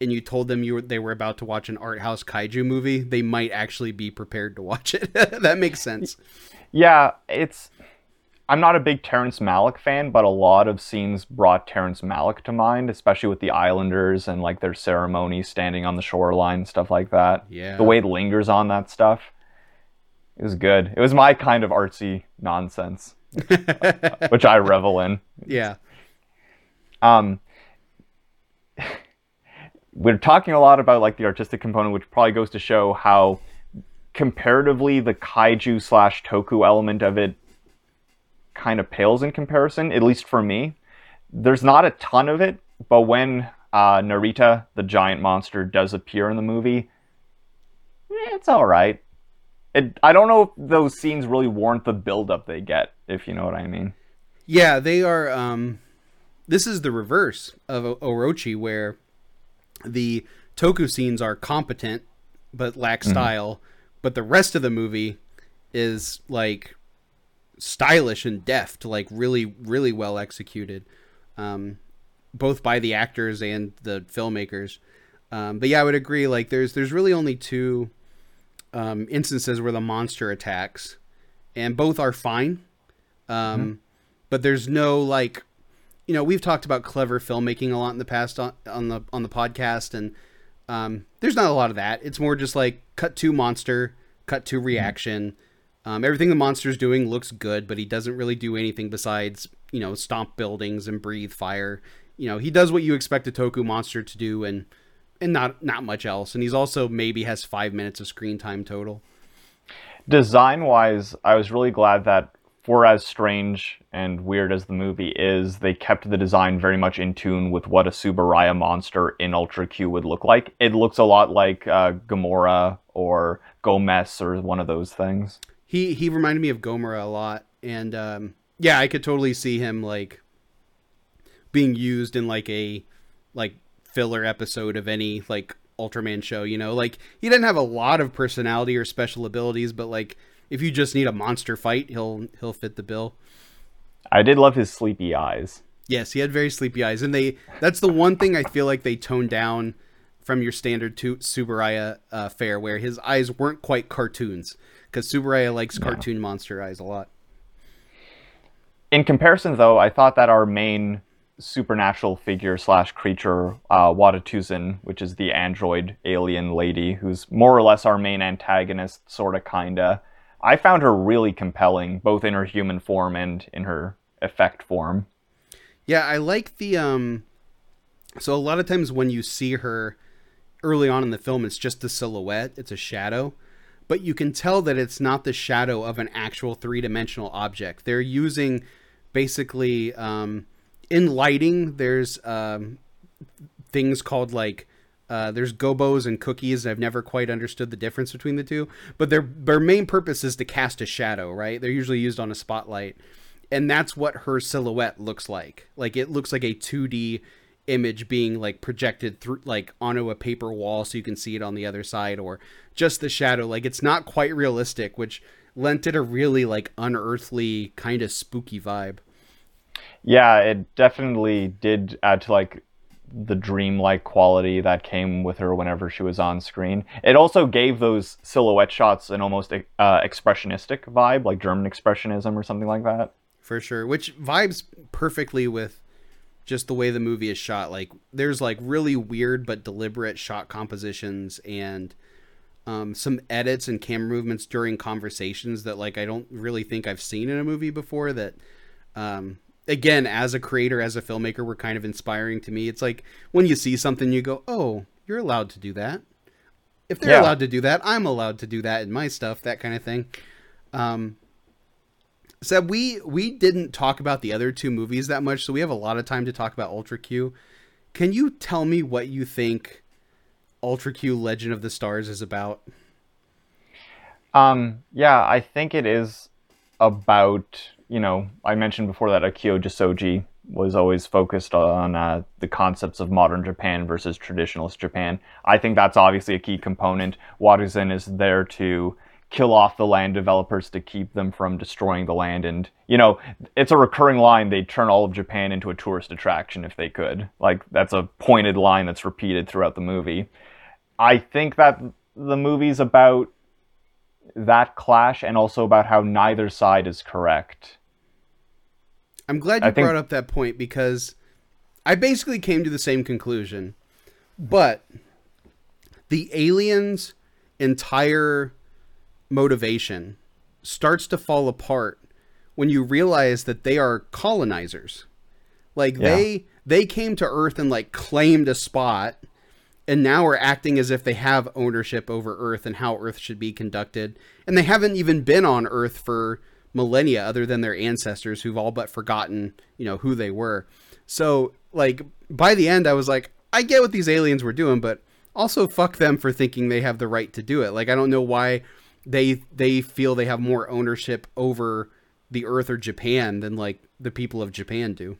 and you told them you were, they were about to watch an art house kaiju movie, they might actually be prepared to watch it. that makes sense. Yeah, it's. I'm not a big Terrence Malick fan, but a lot of scenes brought Terrence Malick to mind, especially with the Islanders and like their ceremony standing on the shoreline, stuff like that. Yeah. The way it lingers on that stuff. It was good. It was my kind of artsy nonsense, which I revel in. Yeah. Um, we're talking a lot about like the artistic component, which probably goes to show how comparatively the kaiju slash toku element of it kind of pales in comparison, at least for me. There's not a ton of it, but when uh, Narita, the giant monster, does appear in the movie, eh, it's all right. It, I don't know if those scenes really warrant the buildup they get, if you know what I mean. Yeah, they are. Um, this is the reverse of Orochi, where the Toku scenes are competent but lack style, but the rest of the movie is like stylish and deft, like really, really well executed, um, both by the actors and the filmmakers. Um, but yeah, I would agree. Like, there's there's really only two um, instances where the monster attacks, and both are fine. Um, But there's no like, you know, we've talked about clever filmmaking a lot in the past on, on the on the podcast, and um, there's not a lot of that. It's more just like cut to monster, cut to reaction. Um, everything the monster's doing looks good, but he doesn't really do anything besides you know stomp buildings and breathe fire. You know, he does what you expect a Toku monster to do, and and not not much else. And he's also maybe has five minutes of screen time total. design wise, I was really glad that for as strange and weird as the movie is, they kept the design very much in tune with what a Tsuburaya monster in Ultra Q would look like. It looks a lot like uh, Gomora or Gomess or one of those things. He he reminded me of Gomora a lot, and um, yeah, I could totally see him like being used in like a like filler episode of any like Ultraman show. You know, like he didn't have a lot of personality or special abilities, but like if you just need a monster fight, he'll he'll fit the bill. I did love his sleepy eyes. Yes, he had very sleepy eyes, and they that's the one thing I feel like they toned down from your standard to Tsuburaya uh, fare, where his eyes weren't quite cartoons, because Tsuburaya likes cartoon monster eyes a lot. In comparison, though, I thought that our main supernatural figure slash creature, uh, Watatuzan, which is the android alien lady, who's more or less our main antagonist, sorta, kinda. I found her really compelling, both in her human form and in her effect form. Yeah, I like the um so a lot of times when you see her early on in the film it's just a silhouette, it's a shadow, but you can tell that it's not the shadow of an actual three-dimensional object. They're using basically um in lighting there's um things called like uh, there's gobos and cookies. I've never quite understood the difference between the two, but their their main purpose is to cast a shadow, right? They're usually used on a spotlight, and that's what her silhouette looks like. Like it looks like a 2D image being like projected through like onto a paper wall so you can see it on the other side or just the shadow like it's not quite realistic which lent it a really like unearthly kind of spooky vibe Yeah, it definitely did add to like the dreamlike quality that came with her whenever she was on screen. It also gave those silhouette shots an almost uh, expressionistic vibe, like German expressionism or something like that. for sure which vibes perfectly with just the way the movie is shot like there's like really weird but deliberate shot compositions and um, some edits and camera movements during conversations that like i don't really think i've seen in a movie before that um, again as a creator as a filmmaker were kind of inspiring to me it's like when you see something you go oh you're allowed to do that if they're Yeah. allowed to do that i'm allowed to do that in my stuff that kind of thing um, Seb, we we didn't talk about the other two movies that much, so we have a lot of time to talk about Ultra Q. Can you tell me what you think Ultra Q Legend of the Stars is about? Um, yeah, I think it is about, you know, I mentioned before that Akio Jissoji was always focused on uh, the concepts of modern Japan versus traditionalist Japan. I think that's obviously a key component. Watuzan is there to kill off the land developers to keep them from destroying the land. And, you know, it's a recurring line. They'd turn all of Japan into a tourist attraction if they could. Like, that's a pointed line that's repeated throughout the movie. I think that the movie's about that clash and also about how neither side is correct. I'm glad you I think- brought up that point because I basically came to the same conclusion. But the aliens' entire motivation starts to fall apart when you realize that they are colonizers. Like Yeah. they they came to Earth and like claimed a spot and now are acting as if they have ownership over Earth and how Earth should be conducted. And they haven't even been on Earth for millennia other than their ancestors who've all but forgotten, you know, who they were. So, like by the end I was like, I get what these aliens were doing, but also fuck them for thinking they have the right to do it. Like I don't know why they they feel they have more ownership over the earth or Japan than like the people of Japan do.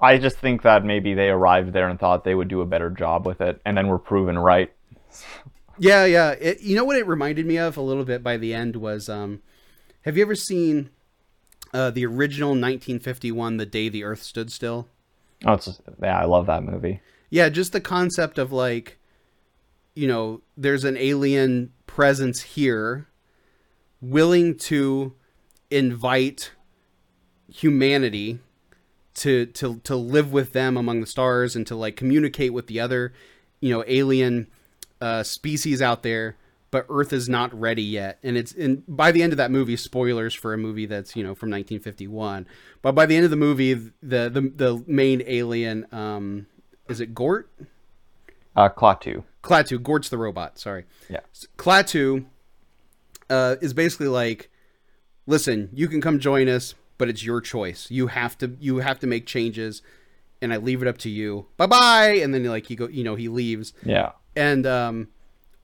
I just think that maybe they arrived there and thought they would do a better job with it, and then were proven right. Yeah, yeah. It, you know what it reminded me of a little bit by the end was um have you ever seen uh the original 1951 The Day the Earth Stood Still? Oh, it's yeah, I love that movie. Yeah, just the concept of like you know, there's an alien presence here willing to invite humanity to to to live with them among the stars and to like communicate with the other you know alien uh, species out there but earth is not ready yet and it's and by the end of that movie spoilers for a movie that's you know from 1951 but by the end of the movie the the, the main alien um is it gort Uh, Klaatu. Klaatu, Gort's the robot. Sorry. Yeah. Klaatu uh, is basically like, listen, you can come join us, but it's your choice. You have to you have to make changes, and I leave it up to you. Bye bye. And then like he go, you know, he leaves, Yeah. and um,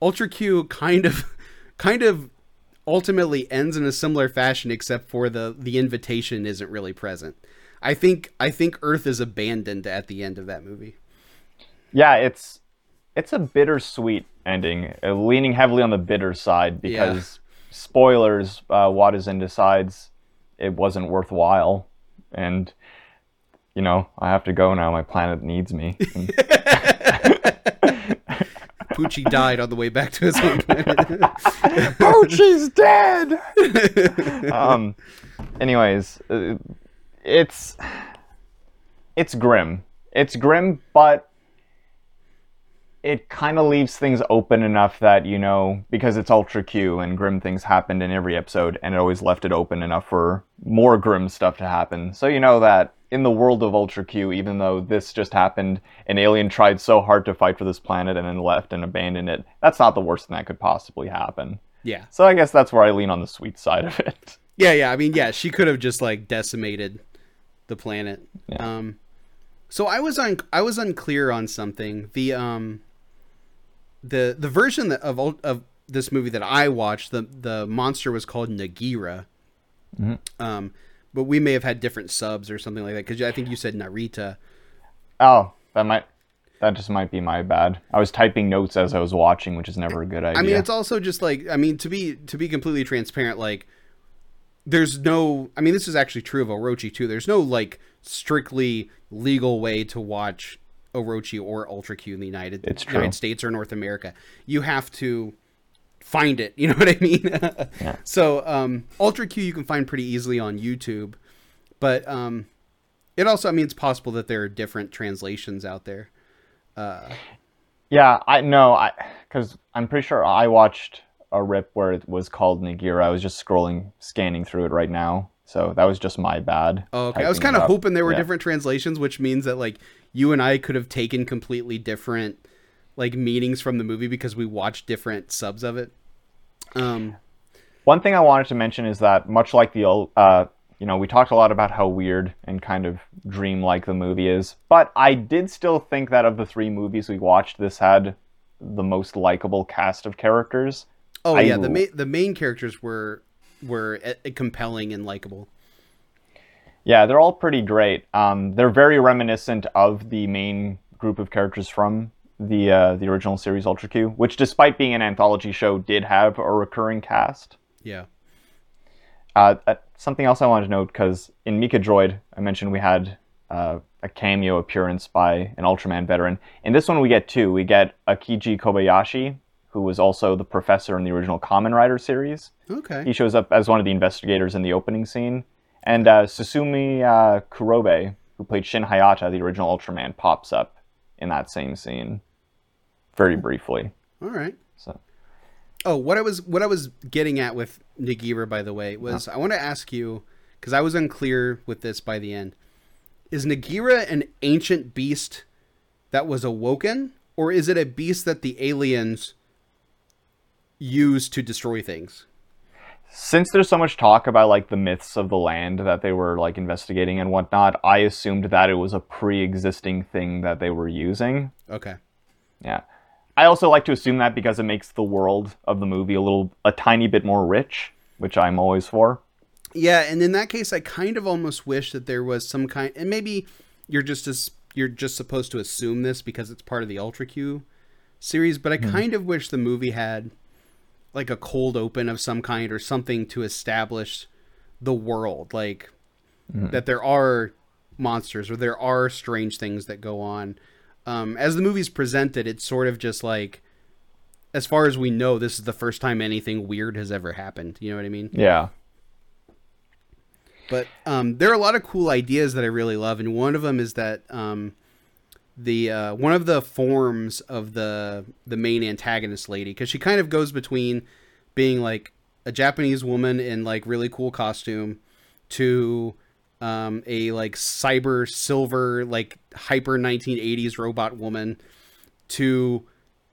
Ultra Q kind of kind of ultimately ends in a similar fashion, except for the the invitation isn't really present. I think I think Earth is abandoned at the end of that movie. Yeah, it's it's a bittersweet ending, uh, leaning heavily on the bitter side because spoilers. Uh, Wadazen decides it wasn't worthwhile, and you know I have to go now. My planet needs me. And- Poochie died on the way back to his home planet. oh, dead. um. Anyways, uh, it's it's grim. It's grim, but it kind of leaves things open enough that you know because it's Ultra Q and grim things happened in every episode, and it always left it open enough for more grim stuff to happen. So you know that in the world of Ultra Q, even though this just happened, an alien tried so hard to fight for this planet and then left and abandoned it. That's not the worst thing that could possibly happen. yeah. So I guess that's where I lean on the sweet side of it. Yeah, yeah. I mean, yeah, she could have just like decimated the planet. Yeah. Um, so I was un- I was unclear on something. The um, the the version that, of of this movie that I watched, the the monster was called Nagira. Mhm. Um, but we may have had different subs or something like that because I think you said Narita. Oh, that might that just might be my bad. I was typing notes as I was watching, which is never a good idea. I mean, it's also just like I mean to be to be completely transparent, like there's no. I mean, this is actually true of Orochi too. There's no like strictly legal way to watch Orochi or Ultra Q in the United. United States or North America. You have to find it. You know what I mean? Yeah. So um, Ultra Q you can find pretty easily on YouTube, but um, it also I mean it's possible that there are different translations out there. Uh, yeah, I know. I because I'm pretty sure I watched a rip where it was called Nagira. I was just scrolling, scanning through it right now. So that was just my bad. Oh, okay. I was kind of hoping there were Yeah. different translations, which means that like you and I could have taken completely different like meanings from the movie because we watched different subs of it. Um, One thing I wanted to mention is that much like the old, uh, you know, we talked a lot about how weird and kind of dreamlike the movie is, but I did still think that of the three movies we watched, this had the most likable cast of characters. oh I- yeah, the main the main characters were were uh, compelling and likable. Yeah, they're all pretty great. Um, they're very reminiscent of the main group of characters from the uh, the original series Ultra Q, which, despite being an anthology show, did have a recurring cast. Yeah. Uh, uh, something else I wanted to note because in Mikadroid, I mentioned we had uh, a cameo appearance by an Ultraman veteran. In this one, we get two. We get Akiji Kobayashi, who was also the professor in the original Kamen Rider series. Okay. He shows up as one of the investigators in the opening scene. And uh, Susumu uh, Kurobe, who played Shin Hayata, the original Ultraman, pops up in that same scene very briefly. All right. So Oh, what I was what I was getting at with Nagira, by the way, was I want to ask you because I was unclear with this by the end. Is Nagira an ancient beast that was awoken, or is it a beast that the aliens use to destroy things? Since there's so much talk about like the myths of the land that they were like investigating and whatnot, I assumed that it was a pre-existing thing that they were using. Okay. Yeah. I also like to assume that because it makes the world of the movie a little a tiny bit more rich, which I'm always for. Yeah, and in that case, I kind of almost wish that there was some kind, and maybe you're just as you're just supposed to assume this because it's part of the Ultra Q series, but I hmm. kind of wish the movie had like a cold open of some kind or something to establish the world, like that there are monsters or there are strange things that go on. Um, as the movie's presented, it's sort of just like, as far as we know, this is the first time anything weird has ever happened. You know what I mean? Yeah. But um, there are a lot of cool ideas that I really love, and one of them is that um, the uh, one of the forms of the the main antagonist lady, because she kind of goes between being like a Japanese woman in like really cool costume to um, a like cyber silver like hyper 1980s robot woman to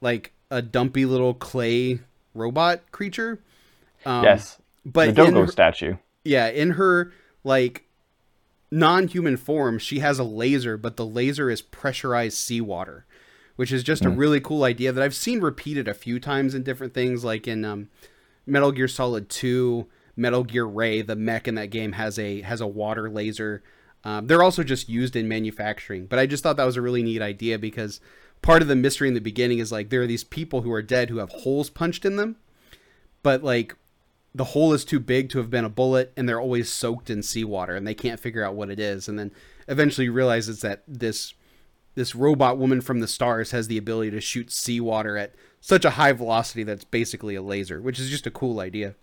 like a dumpy little clay robot creature. Um, yes. but the in Dogo her- statue. yeah, in her like non-human form, she has a laser, but the laser is pressurized seawater, which is just a really cool idea that I've seen repeated a few times in different things, like in um, Metal Gear Solid Two, Metal Gear Ray. The mech in that game has a has a water laser. Um, they're also just used in manufacturing, but I just thought that was a really neat idea because part of the mystery in the beginning is like there are these people who are dead who have holes punched in them, but like the hole is too big to have been a bullet and they're always soaked in seawater and they can't figure out what it is and then eventually realizes that this this robot woman from the stars has the ability to shoot seawater at such a high velocity that's basically a laser which is just a cool idea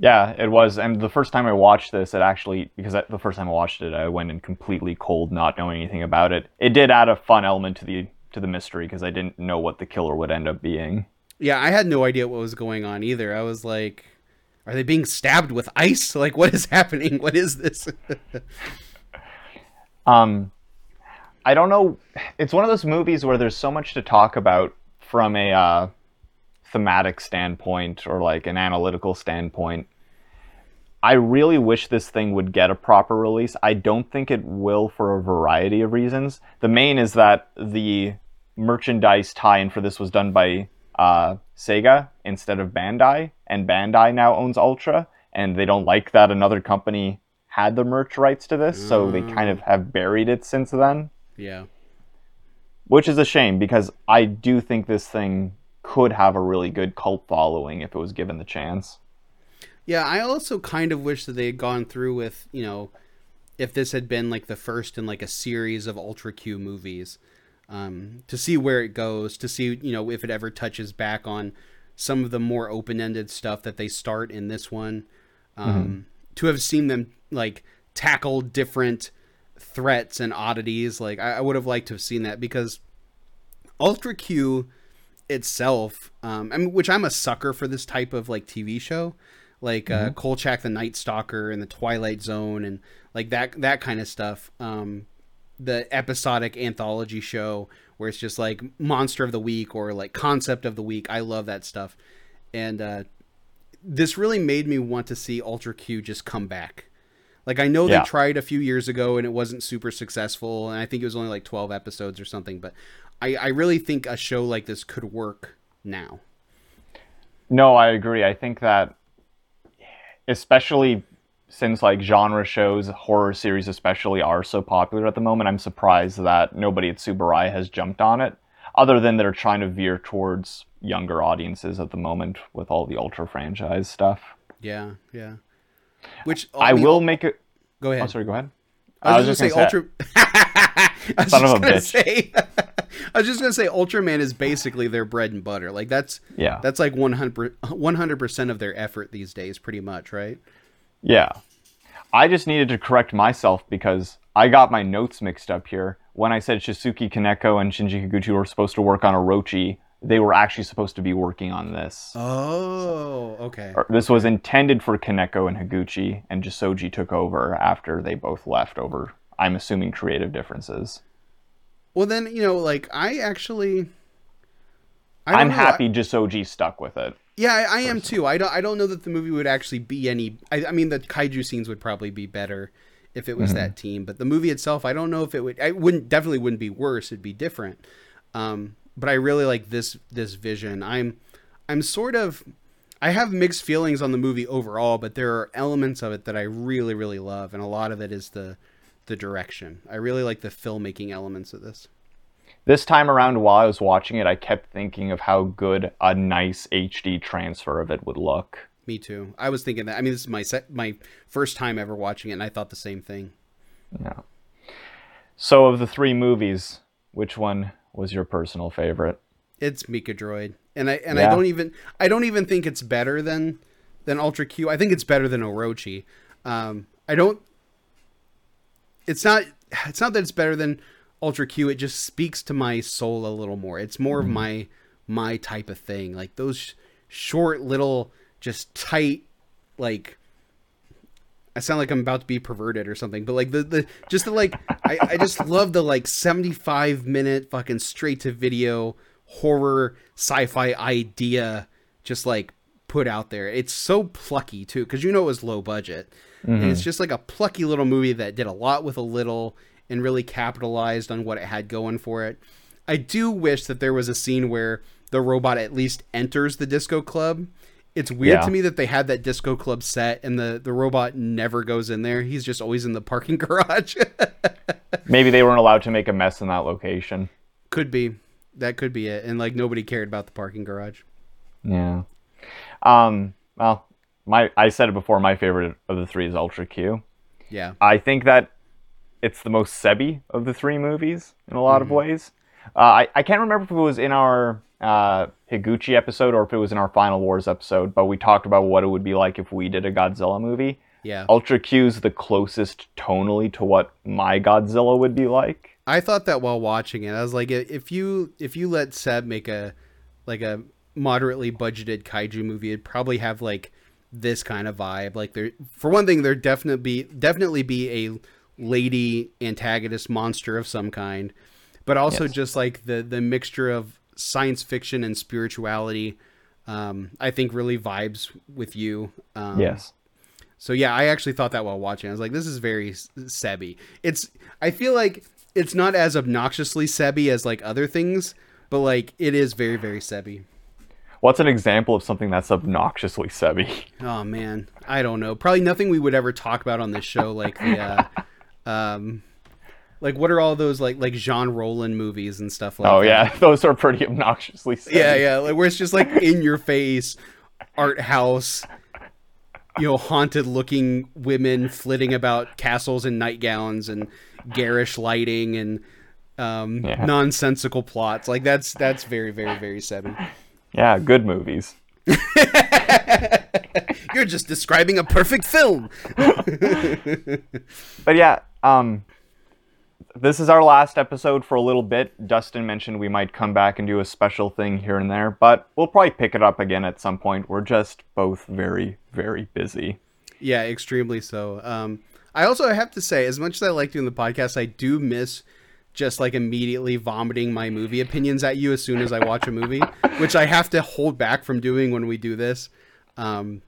Yeah, it was. And the first time I watched this, it actually, because I, the first time I watched it, I went in completely cold, not knowing anything about it. It did add a fun element to the to the mystery because I didn't know what the killer would end up being. Yeah i had no idea what was going on either i was like are they being stabbed with ice like what is happening what is this Um, I don't know. It's one of those movies where there's so much to talk about from a uh, thematic standpoint or like an analytical standpoint. I really wish this thing would get a proper release. I don't think it will for a variety of reasons. The main is that the merchandise tie-in for this was done by uh, Sega instead of Bandai, and Bandai now owns Ultra, and they don't like that another company had the merch rights to this, so they kind of have buried it since then, yeah. Which is a shame because I do think this thing could have a really good cult following if it was given the chance. Yeah, I also kind of wish that they had gone through with, you know, if this had been like the first in like a series of Ultra Q movies, um, to see where it goes, to see, you know, if it ever touches back on some of the more open ended stuff that they start in this one. Um, To have seen them like tackle different threats and oddities, like I, I would have liked to have seen that because Ultra Q itself, um, I mean, which I'm a sucker for this type of like TV show, like uh, Kolchak the Night Stalker and the Twilight Zone and like that that kind of stuff. Um, the episodic anthology show where it's just like monster of the week or like concept of the week. I love that stuff, and uh, this really made me want to see Ultra Q just come back. Like I know Yeah. they tried a few years ago and it wasn't super successful, and I think it was only like twelve episodes or something. But I, I really think a show like this could work now. No, I agree. I think that especially since like genre shows, horror series especially are so popular at the moment, I'm surprised that nobody at Tsuburaya has jumped on it. Other than they're trying to veer towards younger audiences at the moment with all the Ultra franchise stuff. Yeah, yeah. Which I, mean, will make it. go ahead. Oh, sorry. Go ahead. I was, just gonna say, Ultra. I was Son of just a bitch. say. I was just gonna say Ultraman is basically their bread and butter. Like that's Yeah. that's like 100 percent of their effort these days, pretty much, right? Yeah. I just needed to correct myself because I got my notes mixed up here. When I said Shusuke Kaneko and Shinji Higuchi were supposed to work on Orochi, they were actually supposed to be working on this. Oh, okay. This was intended for Kaneko and Higuchi, and Jissoji took over after they both left over, I'm assuming, creative differences. Well, then you know, like I actually, I know, happy Jissoji stuck with it. Yeah, I, I am too. I don't. I don't know that the movie would actually be any. I, I mean, the kaiju scenes would probably be better if it was that team. But the movie itself, I don't know if it would. I wouldn't definitely wouldn't be worse. It'd be different. Um, but I really like this this vision. I'm I'm sort of I have mixed feelings on the movie overall, but there are elements of it that I really really love, and a lot of it is the the direction. I really like the filmmaking elements of this. This time around, while I was watching it, I kept thinking of how good a nice HD transfer of it would look. Me too. I was thinking that. I mean, this is my my first time ever watching it, and I thought the same thing. Yeah. So, of the three movies, which one was your personal favorite? It's Mikadroid, and I and I don't even I don't even think it's better than than Ultra Q. I think it's better than Orochi. Um, I don't. It's not. It's not that it's better than Ultra Q. It just speaks to my soul a little more. It's more of mm-hmm. my my type of thing. Like those sh- short little, just tight, like. I sound like I'm about to be perverted or something, but like the the just the like I, I just love the like 75 minute fucking straight to video horror sci-fi idea just like put out there. It's so plucky too because you know it was low budget. And mm-hmm. it's just like a plucky little movie that did a lot with a little and really capitalized on what it had going for it. I do wish that there was a scene where the robot at least enters the disco club. It's weird Yeah. to me that they had that disco club set and the, the robot never goes in there. He's just always in the parking garage. Maybe they weren't allowed to make a mess in that location. could be. That could be it. And like nobody cared about the parking garage. Yeah. Um, well, my I said it before, my favorite of the three is Ultra Q. Yeah. I think that it's the most Sebi of the three movies in a lot of ways. Uh, I, I can't remember if it was in our uh, Higuchi episode or if it was in our Final Wars episode, but we talked about what it would be like if we did a Godzilla movie. Yeah. Ultra Q's the closest tonally to what my Godzilla would be like. I thought that while watching it, I was like, if you if you let Seb make a like a moderately budgeted kaiju movie, it'd probably have like this kind of vibe. Like there, for one thing, there definitely be definitely be a lady antagonist monster of some kind, but also Yes. just like the the mixture of science fiction and spirituality. Um, I think really vibes with you. Um, yes. so yeah, I actually thought that while watching. I was like, this is very Sebby. It's I feel like it's not as obnoxiously Sebby as like other things, but like it is very very Sebby. What's an example of something that's obnoxiously Sebi? Oh man, I don't know. Probably nothing we would ever talk about on this show, like the, uh, um, like what are all those like like Jean Rollin movies and stuff like Oh that? yeah, those are pretty obnoxiously yeah, yeah. Like where it's just like in your face, art house, you know, haunted looking women flitting about castles in nightgowns and garish lighting and um, Yeah. nonsensical plots. Like that's that's very very very seven. Yeah, good movies. You're just describing a perfect film. But yeah, um, this is our last episode for a little bit. Dustin mentioned we might come back and do a special thing here and there, but we'll probably pick it up again at some point. We're just both very, very busy. Yeah, extremely so. Um, I also have to say, as much as I like doing the podcast, I do miss just like immediately vomiting my movie opinions at you as soon as I watch a movie, which I have to hold back from doing when we do this. Um,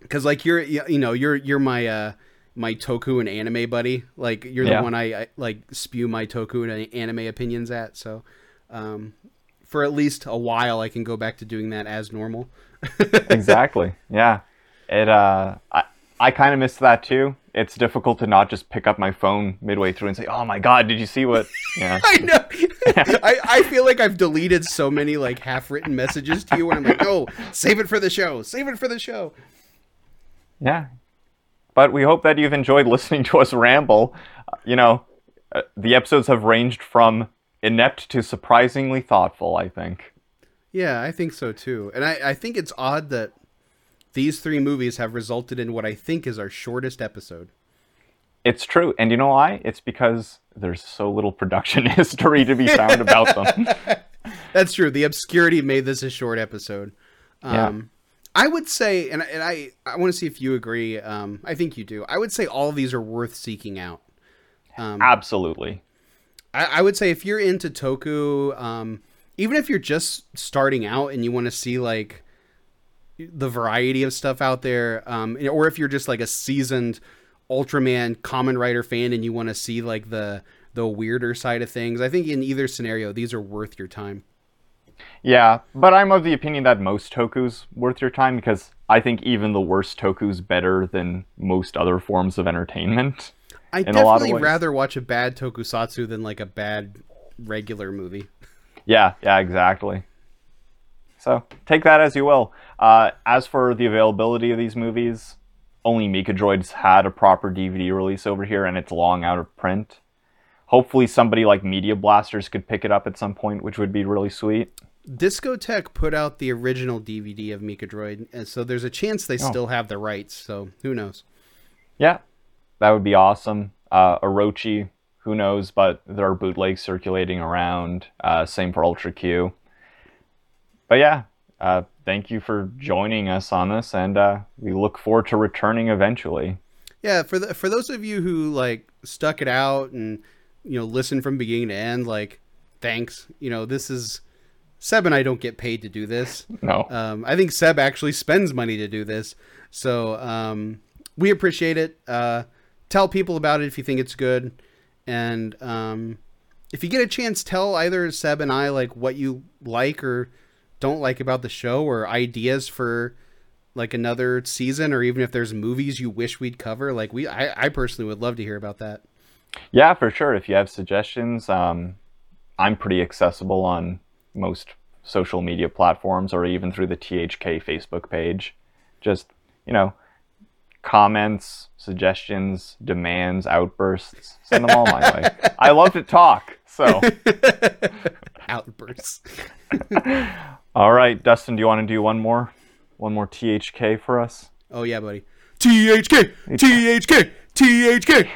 because like you're, you you know, you're you're my uh my toku and anime buddy. Like you're Yeah. the one I, I like spew my toku and anime opinions at. So, um, for at least a while, I can go back to doing that as normal. exactly. Yeah. It. Uh, I I kind of miss that too. It's difficult to not just pick up my phone midway through and say, "Oh my God, did you see what?" Yeah. I know. I, I feel like I've deleted so many like half written messages to you where I'm like, "Oh, save it for the show. Save it for the show. Yeah. But we hope that you've enjoyed listening to us ramble. Uh, You know, uh, the episodes have ranged from inept to surprisingly thoughtful, I think. Yeah, I think so too. And I, I think it's odd that these three movies have resulted in what I think is our shortest episode. It's true. And you know why? It's because there's so little production history to be found about them. That's true. The obscurity made this a short episode. Yeah. Um, I would say, and, and I, I want to see if you agree. Um, I think you do. I would say all of these are worth seeking out. Um, Absolutely. I, I would say if you're into Toku, um, even if you're just starting out and you want to see like the variety of stuff out there, um, or if you're just like a seasoned Ultraman Kamen Rider fan and you want to see like the the weirder side of things, I think in either scenario, these are worth your time. Yeah, but I'm of the opinion that most toku's worth your time because I think even the worst toku's better than most other forms of entertainment. I in a lot of definitely rather watch a bad tokusatsu than like a bad regular movie. Yeah, yeah, exactly. So take that as you will. Uh, as for the availability of these movies, only Mikadroids had a proper DVD release over here, and it's long out of print. Hopefully, somebody like Media Blasters could pick it up at some point, which would be really sweet. Discotek put out the original DVD of Mikadroid, and so there's a chance they still have the rights. So who knows? Yeah, that would be awesome. Uh, Orochi, who knows, but there are bootlegs circulating around. Uh, same for Ultra Q. But yeah, uh, thank you for joining us on this, and uh, we look forward to returning eventually. Yeah, for the for those of you who like stuck it out and you know listen from beginning to end, like thanks. You know this is Seb and I don't get paid to do this. No. Um, I think Seb actually spends money to do this, so um, we appreciate it. Uh, tell people about it if you think it's good, and um, if you get a chance, tell either Seb and I like what you like or don't like about the show, or ideas for like another season, or even if there's movies you wish we'd cover. Like we, I, I personally would love to hear about that. Yeah, for sure. If you have suggestions, um, I'm pretty accessible on most social media platforms or even through the THK Facebook page. Just, you know, comments, suggestions, demands, outbursts, send them all my way. I love to talk. So, Outbursts. all right, Dustin, do you want to do one more? One more THK for us? Oh yeah, buddy. THK, THK, THK.